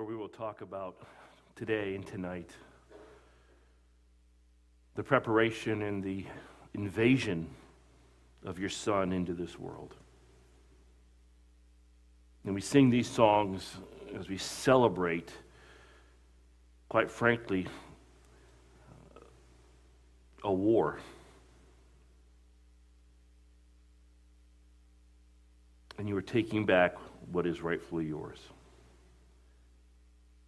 Lord, we will talk about today and tonight the preparation and the invasion of your Son into this world. And we sing these songs as we celebrate, quite frankly, a war. And you are taking back what is rightfully yours.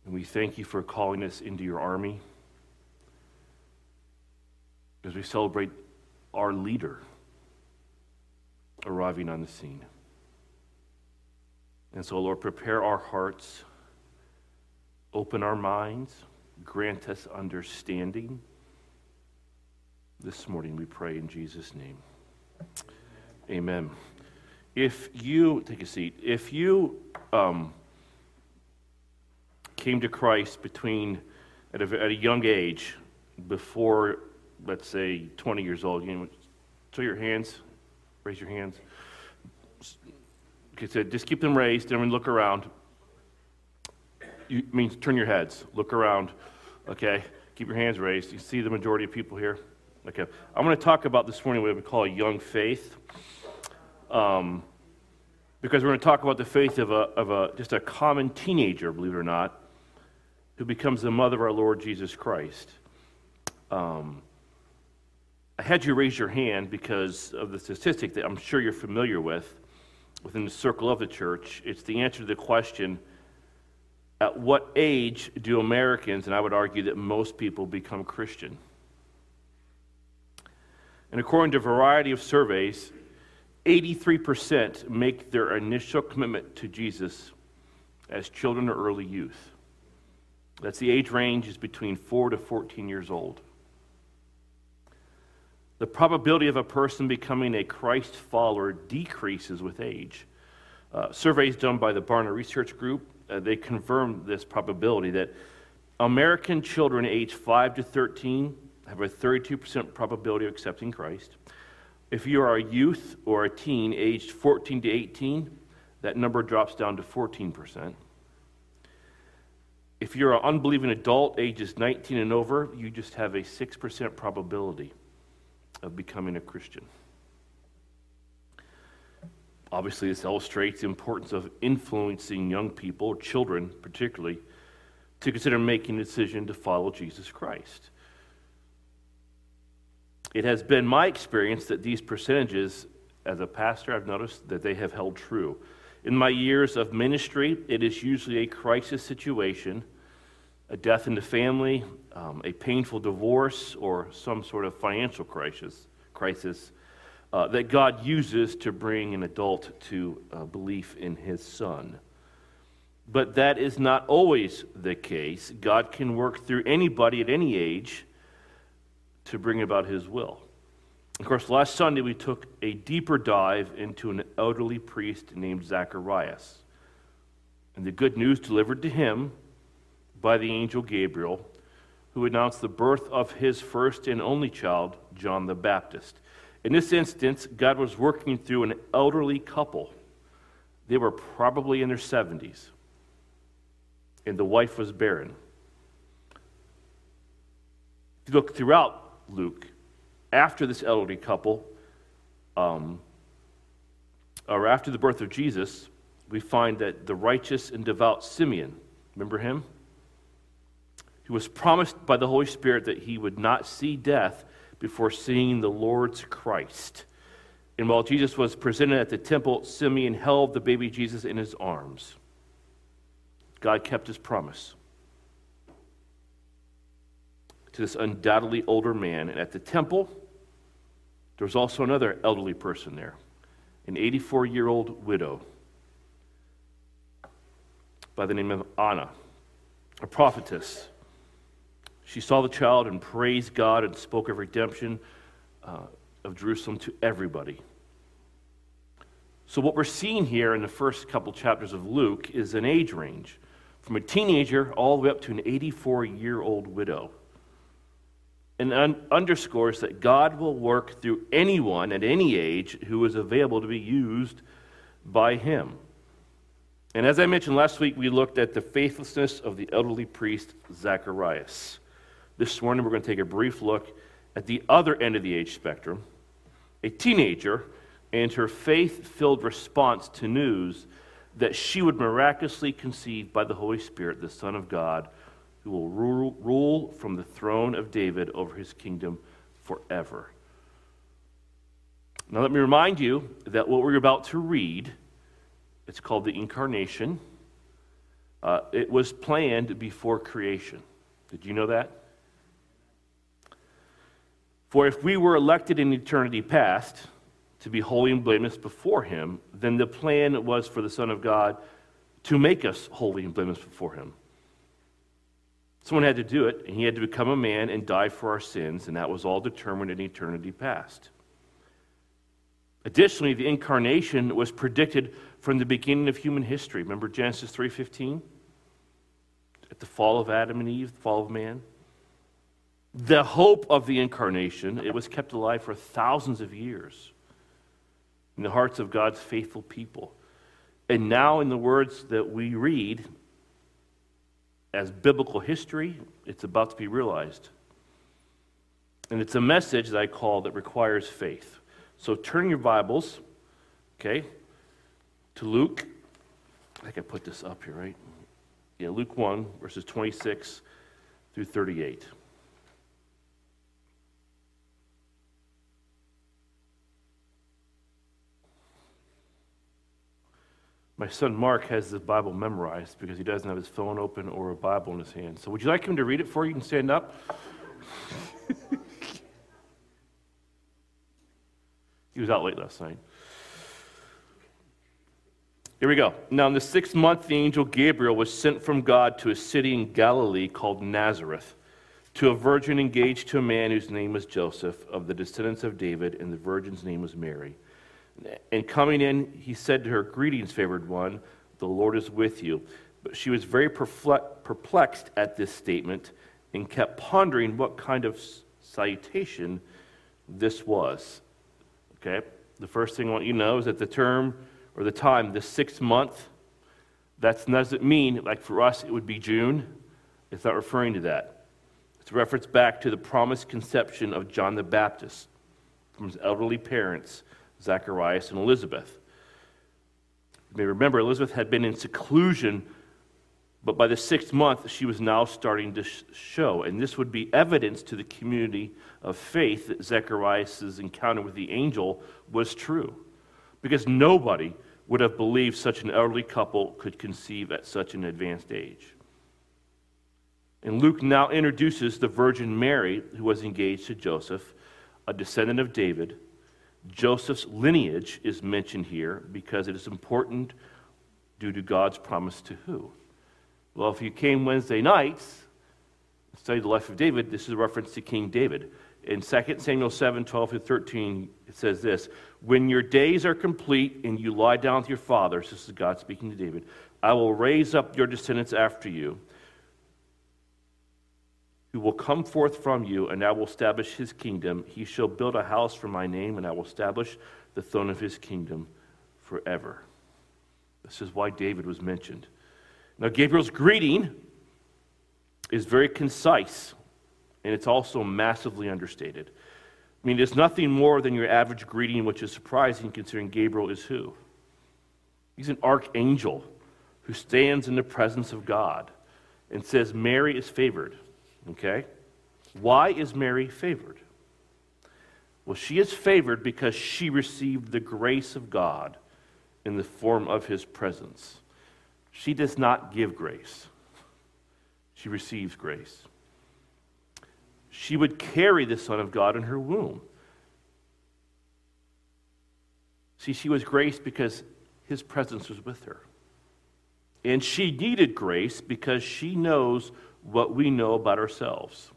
And we thank you for calling us into your army as we celebrate our leader arriving on the scene. And so, Lord, prepare our hearts, open our minds, grant us understanding. This morning we pray in Jesus' name. Amen. If you, take a seat, if you um, came to Christ between, at a, at a young age, before, let's say, 20 years old, you know, show your hands, raise your hands. Okay, so just keep them raised and look around. You means turn your heads, look around. Okay, keep your hands raised. You see the majority of people here. Okay, I'm going to talk about this morning what we call young faith, um, because we're going to talk about the faith of a of a just a common teenager, believe it or not, who becomes the mother of our Lord Jesus Christ. Um, I had you raise your hand because of the statistic that I'm sure you're familiar with within the circle of the church. It's the answer to the question at what age do Americans, and I would argue that most people, become Christian? And according to a variety of surveys, 83% make their initial commitment to Jesus as children or early youth. That's the age range is between 4 to 14 years old. The probability of a person becoming a Christ follower decreases with age. Uh, surveys done by the Barna Research Group, uh, they confirm this probability that American children aged 5 to 13 have a 32% probability of accepting Christ. If you are a youth or a teen aged 14 to 18, that number drops down to 14%. If you're an unbelieving adult, ages 19 and over, you just have a 6% probability of becoming a Christian. Obviously, this illustrates the importance of influencing young people, children particularly, to consider making a decision to follow Jesus Christ. It has been my experience that these percentages, as a pastor, I've noticed that they have held true. In my years of ministry, it is usually a crisis situation, a death in the family, um, a painful divorce, or some sort of financial crisis, crisis uh, that God uses to bring an adult to uh, belief in his son. But that is not always the case. God can work through anybody at any age to bring about his will. Of course, last Sunday we took a deeper dive into an elderly priest named Zacharias. And the good news delivered to him by the angel Gabriel, who announced the birth of his first and only child, John the Baptist. In this instance, God was working through an elderly couple. They were probably in their 70s, and the wife was barren. If you look throughout Luke, after this elderly couple, um, or after the birth of Jesus, we find that the righteous and devout Simeon, remember him? He was promised by the Holy Spirit that he would not see death before seeing the Lord's Christ. And while Jesus was presented at the temple, Simeon held the baby Jesus in his arms. God kept his promise to this undoubtedly older man. And at the temple, there was also another elderly person there, an 84 year old widow by the name of Anna, a prophetess. She saw the child and praised God and spoke of redemption uh, of Jerusalem to everybody. So, what we're seeing here in the first couple chapters of Luke is an age range from a teenager all the way up to an 84 year old widow. And un- underscores that God will work through anyone at any age who is available to be used by Him. And as I mentioned last week, we looked at the faithlessness of the elderly priest Zacharias. This morning, we're going to take a brief look at the other end of the age spectrum, a teenager, and her faith filled response to news that she would miraculously conceive by the Holy Spirit the Son of God, who will rule, rule from the throne of David over his kingdom forever. Now, let me remind you that what we're about to read, it's called the Incarnation. Uh, it was planned before creation. Did you know that? For if we were elected in eternity past to be holy and blameless before Him, then the plan was for the Son of God to make us holy and blameless before Him. Someone had to do it, and He had to become a man and die for our sins, and that was all determined in eternity past. Additionally, the incarnation was predicted from the beginning of human history. Remember Genesis 3:15? At the fall of Adam and Eve, the fall of man the hope of the incarnation, it was kept alive for thousands of years in the hearts of God's faithful people. And now, in the words that we read as biblical history, it's about to be realized. And it's a message that I call that requires faith. So turn your Bibles, okay, to Luke. I think I put this up here, right? Yeah, Luke 1, verses 26 through 38. My son Mark has the Bible memorized because he doesn't have his phone open or a Bible in his hand. So, would you like him to read it for you? You can stand up. he was out late last night. Here we go. Now, in the sixth month, the angel Gabriel was sent from God to a city in Galilee called Nazareth to a virgin engaged to a man whose name was Joseph, of the descendants of David, and the virgin's name was Mary. And coming in, he said to her, Greetings, favored one, the Lord is with you. But she was very perplexed at this statement and kept pondering what kind of salutation this was. Okay? The first thing I want you to know is that the term or the time, the sixth month, that doesn't mean, like for us, it would be June. It's not referring to that. It's a reference back to the promised conception of John the Baptist from his elderly parents Zacharias and Elizabeth. You may remember Elizabeth had been in seclusion, but by the sixth month, she was now starting to show. And this would be evidence to the community of faith that Zacharias' encounter with the angel was true. Because nobody would have believed such an elderly couple could conceive at such an advanced age. And Luke now introduces the Virgin Mary, who was engaged to Joseph, a descendant of David Joseph's lineage is mentioned here because it is important due to God's promise to who? Well, if you came Wednesday nights, study the life of David, this is a reference to King David. In 2 Samuel 7 12 through 13, it says this When your days are complete and you lie down with your fathers, this is God speaking to David, I will raise up your descendants after you who will come forth from you, and I will establish his kingdom. He shall build a house for my name, and I will establish the throne of his kingdom forever. This is why David was mentioned. Now, Gabriel's greeting is very concise, and it's also massively understated. I mean, it's nothing more than your average greeting, which is surprising considering Gabriel is who? He's an archangel who stands in the presence of God and says, Mary is favored. Okay? Why is Mary favored? Well, she is favored because she received the grace of God in the form of his presence. She does not give grace, she receives grace. She would carry the Son of God in her womb. See, she was graced because his presence was with her. And she needed grace because she knows what we know about ourselves.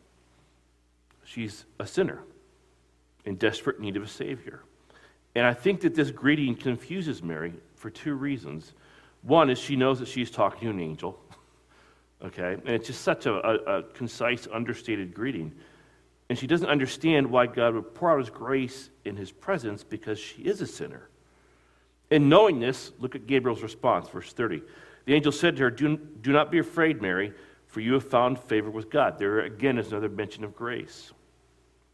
She's a sinner in desperate need of a Savior. And I think that this greeting confuses Mary for two reasons. One is she knows that she's talking to an angel, okay? And it's just such a, a, a concise, understated greeting. And she doesn't understand why God would pour out his grace in his presence because she is a sinner. And knowing this, look at Gabriel's response, verse 30. The angel said to her, Do, do not be afraid, Mary, for you have found favor with God. There again is another mention of grace.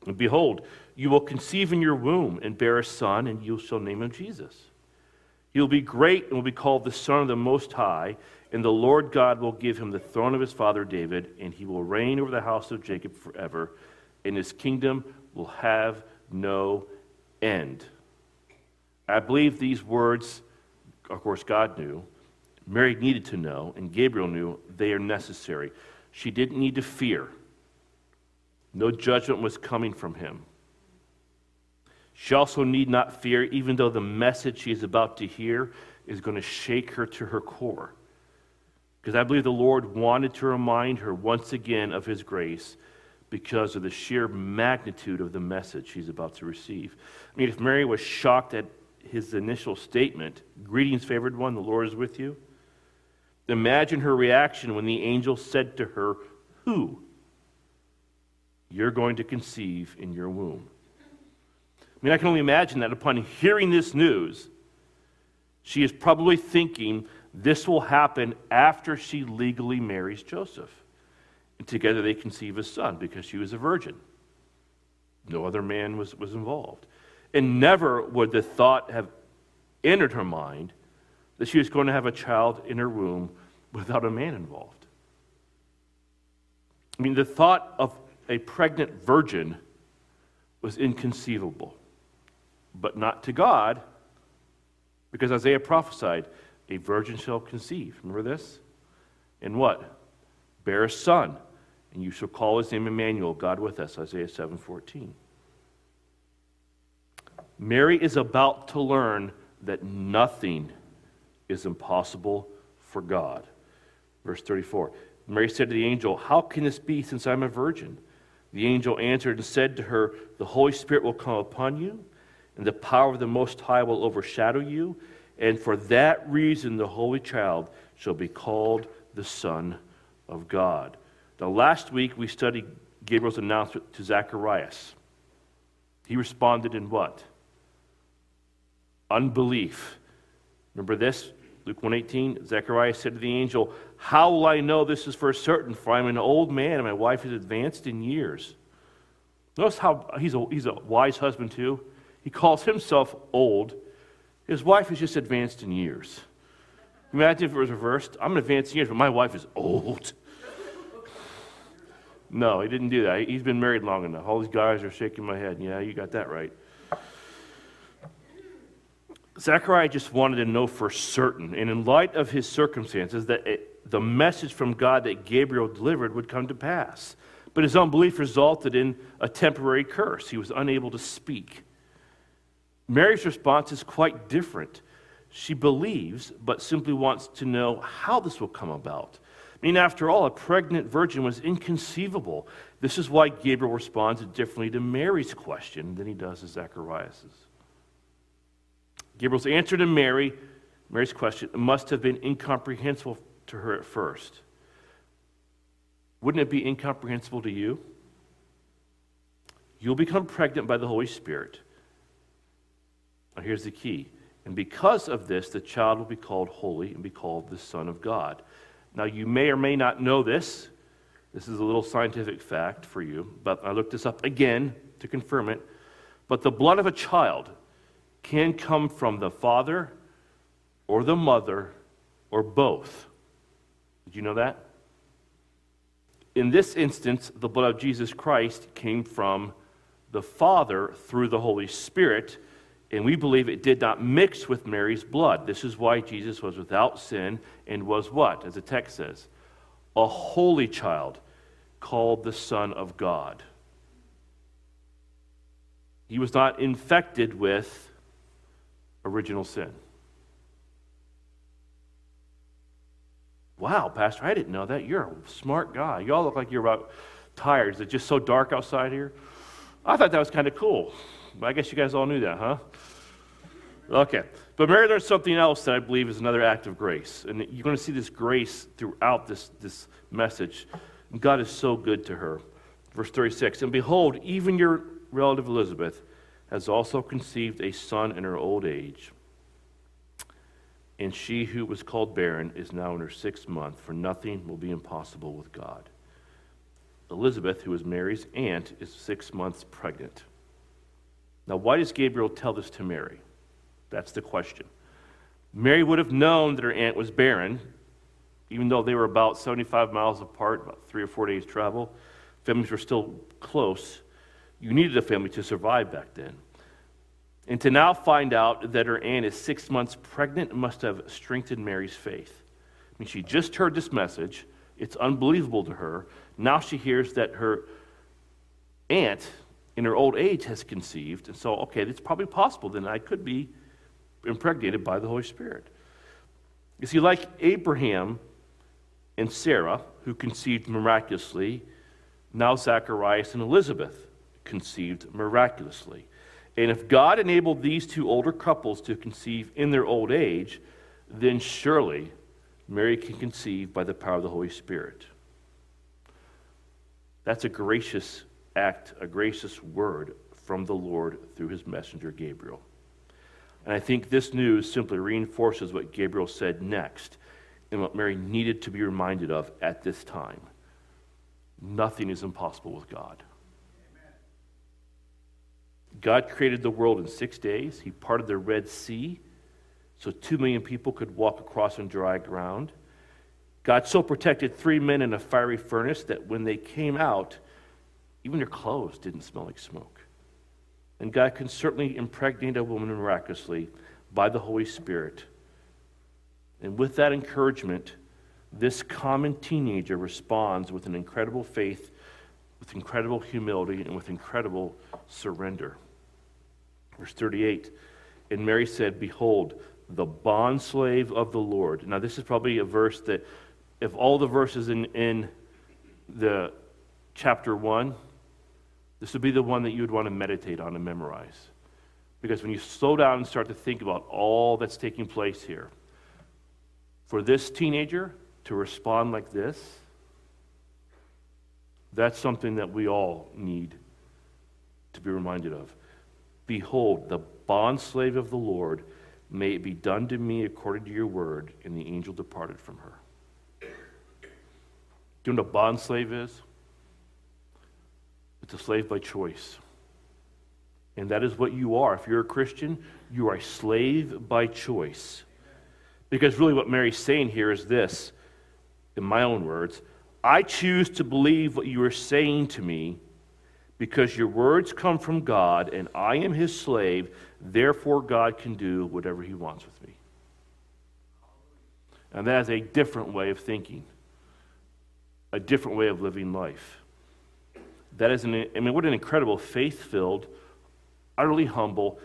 And behold, you will conceive in your womb and bear a son, and you shall name him Jesus. He will be great and will be called the Son of the Most High, and the Lord God will give him the throne of his father David, and he will reign over the house of Jacob forever, and his kingdom will have no end. I believe these words, of course, God knew, Mary needed to know, and Gabriel knew they are necessary. She didn't need to fear. No judgment was coming from him. She also need not fear, even though the message she is about to hear is going to shake her to her core. Because I believe the Lord wanted to remind her once again of his grace because of the sheer magnitude of the message she's about to receive. I mean, if Mary was shocked at his initial statement, Greetings, favored one, the Lord is with you, imagine her reaction when the angel said to her, Who? You're going to conceive in your womb. I mean, I can only imagine that upon hearing this news, she is probably thinking this will happen after she legally marries Joseph. And together they conceive a son because she was a virgin. No other man was, was involved. And never would the thought have entered her mind that she was going to have a child in her womb without a man involved. I mean, the thought of a pregnant virgin was inconceivable, but not to God, because Isaiah prophesied, a virgin shall conceive. Remember this? And what? Bear a son and you shall call his name Emmanuel, God with us, Isaiah 7:14. Mary is about to learn that nothing is impossible for God. Verse 34. Mary said to the angel, "How can this be since I'm a virgin?" The angel answered and said to her, "The Holy Spirit will come upon you, and the power of the Most High will overshadow you, and for that reason the holy child shall be called the Son of God." Now, last week we studied Gabriel's announcement to Zacharias. He responded in what? Unbelief. Remember this? Luke 118, Zechariah said to the angel, How will I know this is for certain? For I'm an old man and my wife is advanced in years. Notice how he's a, he's a wise husband, too. He calls himself old. His wife is just advanced in years. Imagine if it was reversed. I'm advanced in years, but my wife is old. No, he didn't do that. He's been married long enough. All these guys are shaking my head. Yeah, you got that right. Zechariah just wanted to know for certain, and in light of his circumstances, that it, the message from God that Gabriel delivered would come to pass. But his unbelief resulted in a temporary curse. He was unable to speak. Mary's response is quite different. She believes, but simply wants to know how this will come about. I mean, after all, a pregnant virgin was inconceivable. This is why Gabriel responds differently to Mary's question than he does to Zacharias's. Gabriel's answer to Mary, Mary's question, must have been incomprehensible to her at first. Wouldn't it be incomprehensible to you? You'll become pregnant by the Holy Spirit. Now, here's the key. And because of this, the child will be called holy and be called the Son of God. Now, you may or may not know this. This is a little scientific fact for you, but I looked this up again to confirm it. But the blood of a child can come from the father or the mother or both. Did you know that? In this instance, the blood of Jesus Christ came from the Father through the Holy Spirit and we believe it did not mix with Mary's blood. This is why Jesus was without sin and was what, as the text says? A holy child called the Son of God. He was not infected with original sin. Wow, Pastor, I didn't know that. You're a smart guy. Y'all look like you're about tired. Is it just so dark outside here? I thought that was kind of cool. I guess you guys all knew that, huh? Okay. But Mary learned something else that I believe is another act of grace. And you're going to see this grace throughout this, this message. God is so good to her. Verse 36 And behold, even your relative Elizabeth has also conceived a son in her old age. and she who was called barren is now in her sixth month, for nothing will be impossible with God. Elizabeth, who is Mary's aunt, is six months pregnant. Now, why does Gabriel tell this to Mary? That's the question. Mary would have known that her aunt was barren, even though they were about 75 miles apart, about three or four days' travel. Families were still close. You needed a family to survive back then. And to now find out that her aunt is six months pregnant must have strengthened Mary's faith. I mean, she just heard this message. It's unbelievable to her. Now she hears that her aunt in her old age has conceived. And so, okay, it's probably possible then I could be impregnated by the Holy Spirit. You see, like Abraham and Sarah, who conceived miraculously, now Zacharias and Elizabeth conceived miraculously. And if God enabled these two older couples to conceive in their old age, then surely Mary can conceive by the power of the Holy Spirit. That's a gracious act, a gracious word from the Lord through his messenger Gabriel. And I think this news simply reinforces what Gabriel said next and what Mary needed to be reminded of at this time. Nothing is impossible with God. God created the world in six days. He parted the Red Sea so two million people could walk across on dry ground. God so protected three men in a fiery furnace that when they came out, even their clothes didn't smell like smoke. And God can certainly impregnate a woman miraculously by the Holy Spirit. And with that encouragement, this common teenager responds with an incredible faith, with incredible humility, and with incredible surrender. Verse 38 And Mary said, Behold, the bondslave of the Lord. Now, this is probably a verse that, if all the verses in, in the chapter 1, this would be the one that you would want to meditate on and memorize. Because when you slow down and start to think about all that's taking place here, for this teenager to respond like this, that's something that we all need to be reminded of. Behold, the bondslave of the Lord, may it be done to me according to your word. And the angel departed from her. Do you know what a bondslave is? It's a slave by choice. And that is what you are. If you're a Christian, you are a slave by choice. Because really, what Mary's saying here is this, in my own words I choose to believe what you are saying to me because your words come from God and I am his slave, therefore God can do whatever he wants with me. And that is a different way of thinking, a different way of living life. That is, an, I mean, what an incredible faith filled, utterly humble,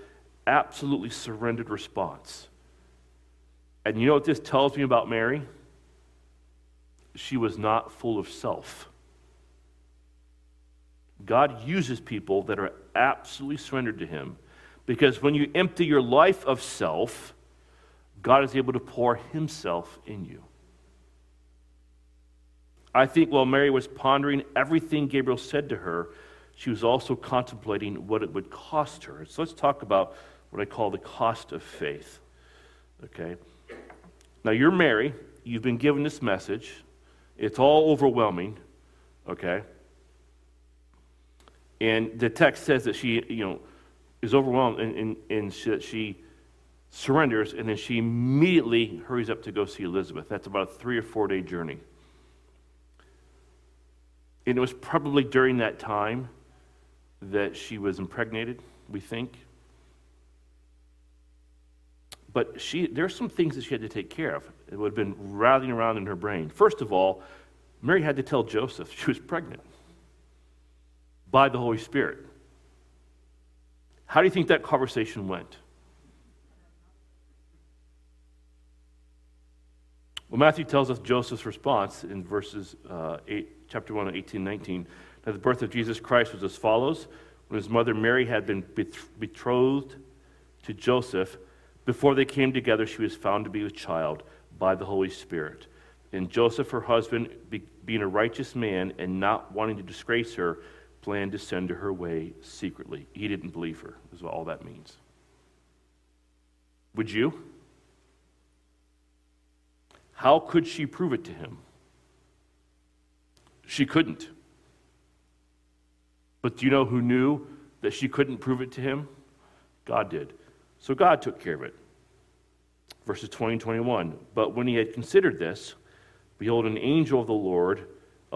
absolutely surrendered response. And you know what this tells me about Mary? She was not full of self. God uses people that are absolutely surrendered to Him because when you empty your life of self, God is able to pour Himself in you. I think while Mary was pondering everything Gabriel said to her, she was also contemplating what it would cost her. So let's talk about what I call the cost of faith. Okay? Now you're Mary, you've been given this message, it's all overwhelming. Okay? And the text says that she, you know, is overwhelmed and, and, and she, she surrenders, and then she immediately hurries up to go see Elizabeth. That's about a three or four day journey. And it was probably during that time that she was impregnated, we think. But she, there are some things that she had to take care of. It would have been rattling around in her brain. First of all, Mary had to tell Joseph she was pregnant by the Holy Spirit. How do you think that conversation went? Well, Matthew tells us Joseph's response in verses uh, 8, chapter 1, 18, 19. That the birth of Jesus Christ was as follows. When his mother Mary had been betrothed to Joseph, before they came together, she was found to be with child by the Holy Spirit. And Joseph, her husband, being a righteous man and not wanting to disgrace her, planned to send her away secretly. He didn't believe her, is what all that means. Would you? How could she prove it to him? She couldn't. But do you know who knew that she couldn't prove it to him? God did. So God took care of it. Verses 20 and 21. But when he had considered this, behold, an angel of the Lord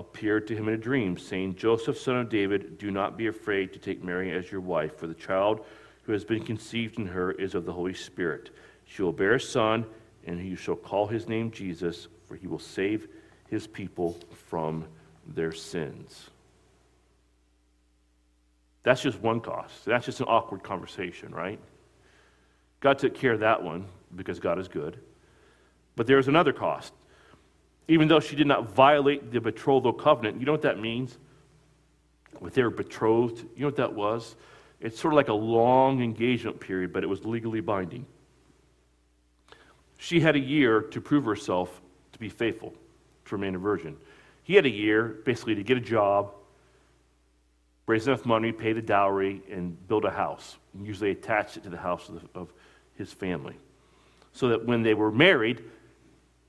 appeared to him in a dream, saying, Joseph, son of David, do not be afraid to take Mary as your wife, for the child who has been conceived in her is of the Holy Spirit. She will bear a son, and you shall call his name Jesus, for he will save his people from their sins. That's just one cost. That's just an awkward conversation, right? God took care of that one because God is good. But there's another cost. Even though she did not violate the betrothal covenant, you know what that means? They were betrothed, you know what that was? It's sort of like a long engagement period, but it was legally binding. She had a year to prove herself to be faithful, to remain a virgin. He had a year, basically, to get a job, raise enough money, pay the dowry, and build a house. And usually attach it to the house of, the, of his family. So that when they were married,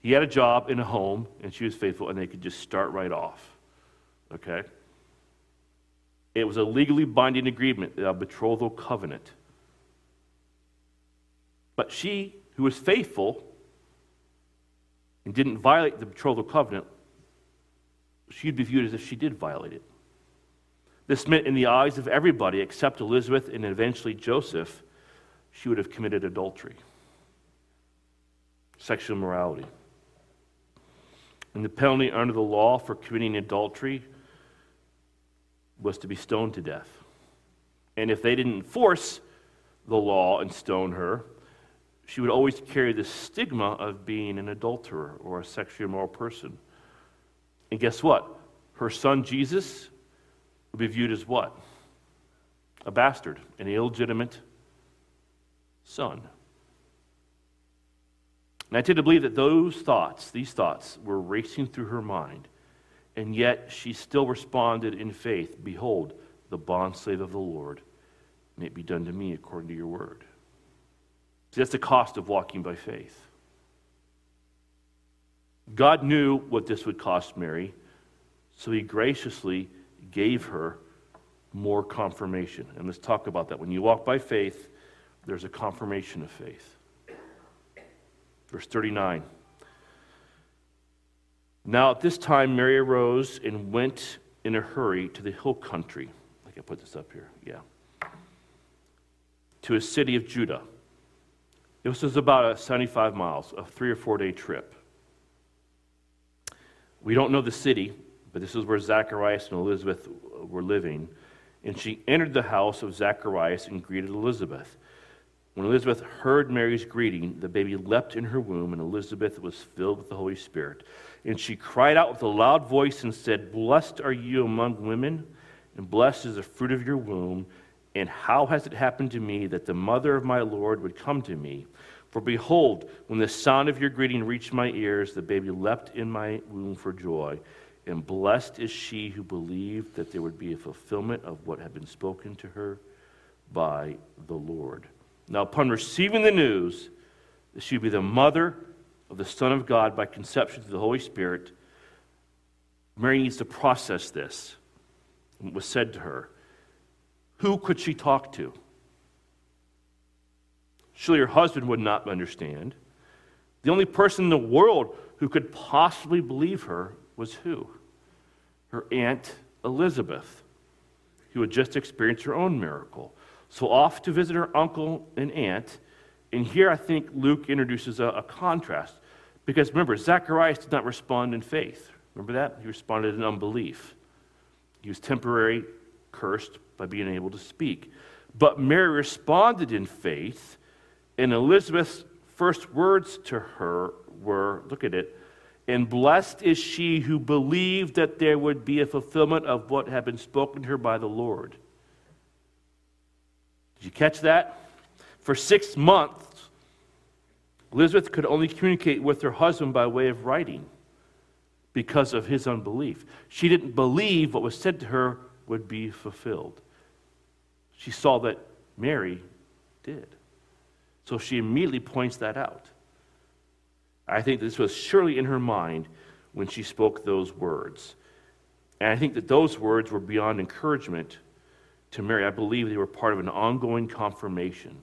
he had a job in a home, and she was faithful, and they could just start right off. Okay? It was a legally binding agreement, a betrothal covenant. But she, who was faithful and didn't violate the betrothal covenant, she'd be viewed as if she did violate it. This meant, in the eyes of everybody except Elizabeth and eventually Joseph, she would have committed adultery, sexual immorality. And the penalty under the law for committing adultery was to be stoned to death. And if they didn't enforce the law and stone her, she would always carry the stigma of being an adulterer or a sexually immoral person. And guess what? Her son Jesus would be viewed as what? A bastard, an illegitimate son. And I tend to believe that those thoughts, these thoughts, were racing through her mind, and yet she still responded in faith Behold, the bondslave of the Lord, may it be done to me according to your word. See, that's the cost of walking by faith. God knew what this would cost Mary, so he graciously gave her more confirmation. And let's talk about that. When you walk by faith, there's a confirmation of faith. Verse 39. Now at this time, Mary arose and went in a hurry to the hill country. I can put this up here. Yeah. To a city of Judah. This was about a 75 miles, a three or four day trip. We don't know the city, but this is where Zacharias and Elizabeth were living. And she entered the house of Zacharias and greeted Elizabeth. When Elizabeth heard Mary's greeting, the baby leapt in her womb, and Elizabeth was filled with the Holy Spirit. And she cried out with a loud voice and said, Blessed are you among women, and blessed is the fruit of your womb. And how has it happened to me that the mother of my Lord would come to me? For behold, when the sound of your greeting reached my ears, the baby leapt in my womb for joy. And blessed is she who believed that there would be a fulfillment of what had been spoken to her by the Lord. Now, upon receiving the news that she would be the mother of the Son of God by conception through the Holy Spirit, Mary needs to process this. It was said to her, Who could she talk to? Surely her husband would not understand. The only person in the world who could possibly believe her was who? Her aunt Elizabeth, who had just experienced her own miracle. So, off to visit her uncle and aunt. And here I think Luke introduces a, a contrast. Because remember, Zacharias did not respond in faith. Remember that? He responded in unbelief. He was temporarily cursed by being able to speak. But Mary responded in faith, and Elizabeth's first words to her were look at it, and blessed is she who believed that there would be a fulfillment of what had been spoken to her by the Lord. Did you catch that? For six months, Elizabeth could only communicate with her husband by way of writing because of his unbelief. She didn't believe what was said to her would be fulfilled. She saw that Mary did. So she immediately points that out. I think this was surely in her mind when she spoke those words. And I think that those words were beyond encouragement to Mary. I believe they were part of an ongoing confirmation.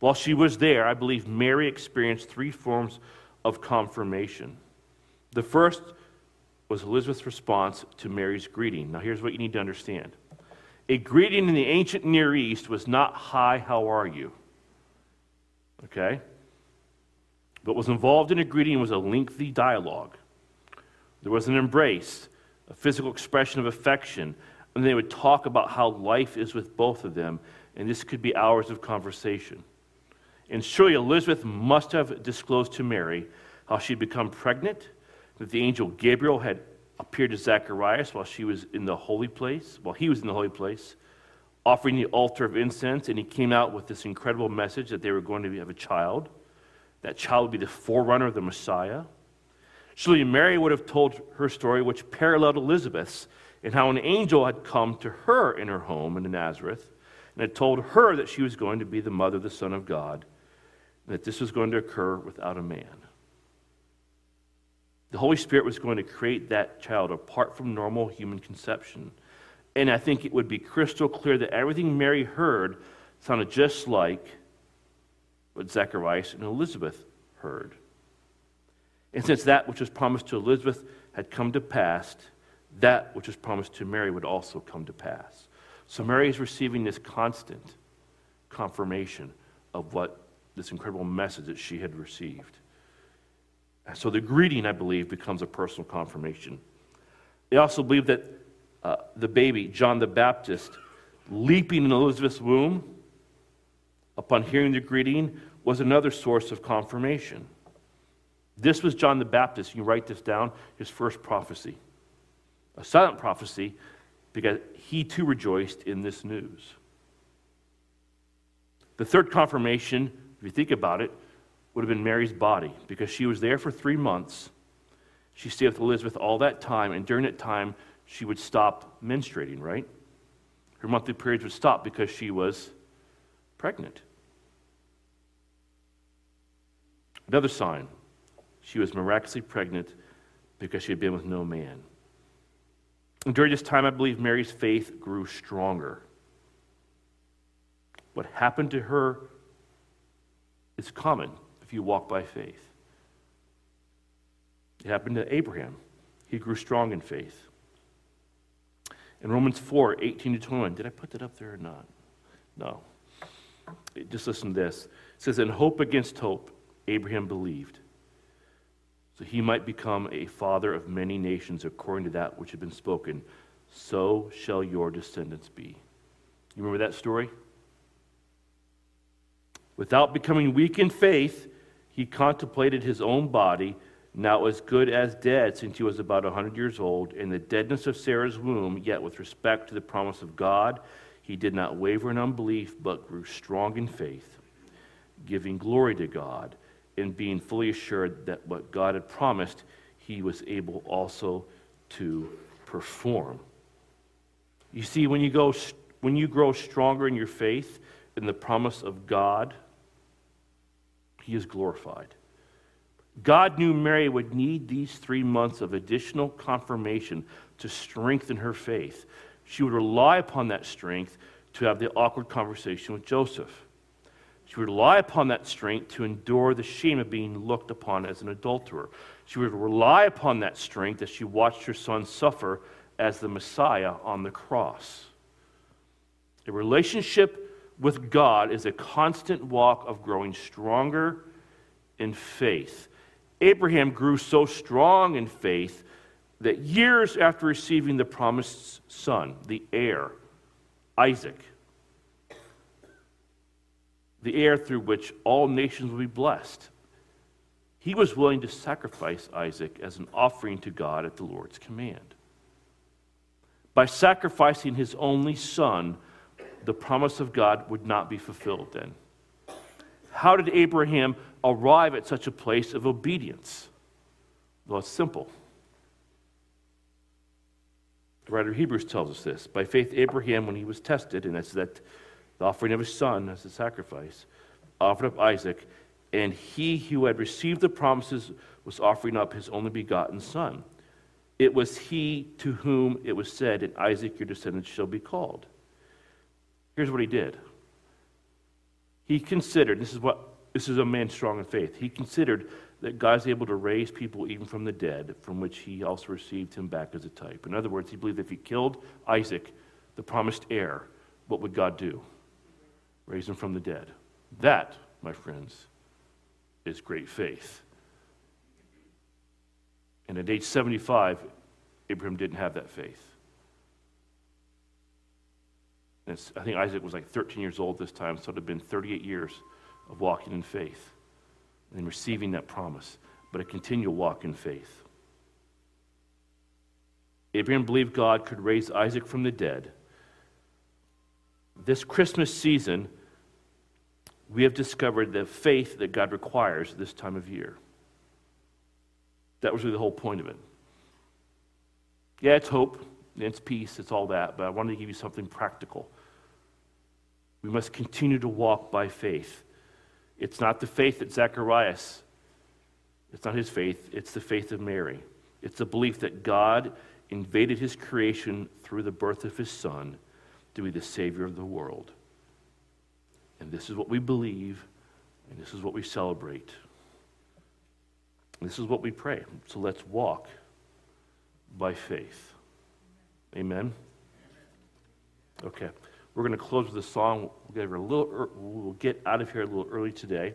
While she was there, I believe Mary experienced three forms of confirmation. The first was Elizabeth's response to Mary's greeting. Now, here's what you need to understand a greeting in the ancient Near East was not, Hi, how are you? Okay? What was involved in a greeting was a lengthy dialogue. There was an embrace, a physical expression of affection, and they would talk about how life is with both of them, and this could be hours of conversation. And surely Elizabeth must have disclosed to Mary how she'd become pregnant, that the angel Gabriel had appeared to Zacharias while she was in the holy place, while he was in the holy place, offering the altar of incense, and he came out with this incredible message that they were going to have a child. That child would be the forerunner of the Messiah. Surely Mary would have told her story, which paralleled Elizabeth's, and how an angel had come to her in her home in Nazareth and had told her that she was going to be the mother of the Son of God, and that this was going to occur without a man. The Holy Spirit was going to create that child apart from normal human conception. And I think it would be crystal clear that everything Mary heard sounded just like what Zacharias and Elizabeth heard. And since that which was promised to Elizabeth had come to pass, that which was promised to Mary would also come to pass. So Mary is receiving this constant confirmation of what this incredible message that she had received. So the greeting, I believe, becomes a personal confirmation. They also believe that uh, the baby, John the Baptist, leaping in Elizabeth's womb upon hearing the greeting was another source of confirmation. This was John the Baptist. You write this down, his first prophecy. A silent prophecy because he too rejoiced in this news. The third confirmation, if you think about it, would have been Mary's body because she was there for three months. She stayed with Elizabeth all that time, and during that time, she would stop menstruating, right? Her monthly periods would stop because she was pregnant. Another sign she was miraculously pregnant because she had been with no man. And during this time, I believe Mary's faith grew stronger. What happened to her is common if you walk by faith. It happened to Abraham. He grew strong in faith. In Romans 4 18 to 21, did I put that up there or not? No. Just listen to this. It says, In hope against hope, Abraham believed, so he might become a father of many nations according to that which had been spoken. So shall your descendants be. You remember that story? Without becoming weak in faith, he contemplated his own body, now as good as dead since he was about a 100 years old, in the deadness of Sarah's womb, yet with respect to the promise of God, he did not waver in unbelief, but grew strong in faith, giving glory to God, and being fully assured that what God had promised, he was able also to perform. You see, when you, go, when you grow stronger in your faith in the promise of God, he is glorified. God knew Mary would need these three months of additional confirmation to strengthen her faith. She would rely upon that strength to have the awkward conversation with Joseph. She would rely upon that strength to endure the shame of being looked upon as an adulterer. She would rely upon that strength as she watched her son suffer as the Messiah on the cross. A relationship with God is a constant walk of growing stronger in faith. Abraham grew so strong in faith that years after receiving the promised son, the heir, Isaac, the heir through which all nations will be blessed, he was willing to sacrifice Isaac as an offering to God at the Lord's command. By sacrificing his only son, the promise of God would not be fulfilled then. How did Abraham arrive at such a place of obedience? Well, it's simple. The writer of Hebrews tells us this. By faith, Abraham, when he was tested, and that's that the offering of his son as a sacrifice, offered up Isaac, and he who had received the promises was offering up his only begotten son. It was he to whom it was said, In Isaac your descendants shall be called. Here's what he did. He considered, this is what this is a man strong in faith. He considered that God is able to raise people even from the dead, from which he also received him back as a type. In other words, he believed if he killed Isaac, the promised heir, what would God do? Raise him from the dead. That, my friends, is great faith. And at age 75, Abraham didn't have that faith. I think Isaac was like 13 years old this time, so it have been 38 years of walking in faith and receiving that promise, but a continual walk in faith. Abraham believed God could raise Isaac from the dead. This Christmas season, we have discovered the faith that God requires this time of year. That was really the whole point of it. Yeah, it's hope, it's peace, it's all that, but I wanted to give you something practical. We must continue to walk by faith. It's not the faith that Zacharias, it's not his faith, it's the faith of Mary. It's the belief that God invaded his creation through the birth of his son to be the Savior of the world. And this is what we believe, and this is what we celebrate. This is what we pray. So let's walk by faith. Amen. Okay. We're going to close with a song. We'll get, a little, we'll get out of here a little early today.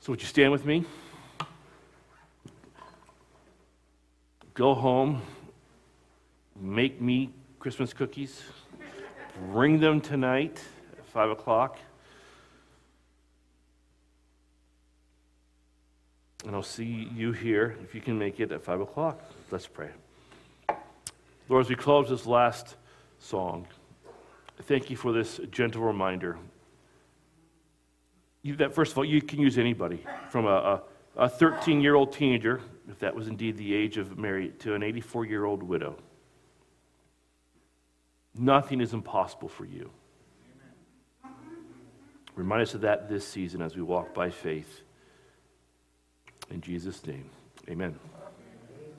So, would you stand with me? Go home, make me Christmas cookies, bring them tonight 5 o'clock. And I'll see you here if you can make it at 5 o'clock. Let's pray. Lord, as we close this last song, thank you for this gentle reminder. You, that first of all, you can use anybody from a, a 13 year old teenager, if that was indeed the age of Mary, to an 84 year old widow. Nothing is impossible for you. Remind us of that this season as we walk by faith. In Jesus' name, amen.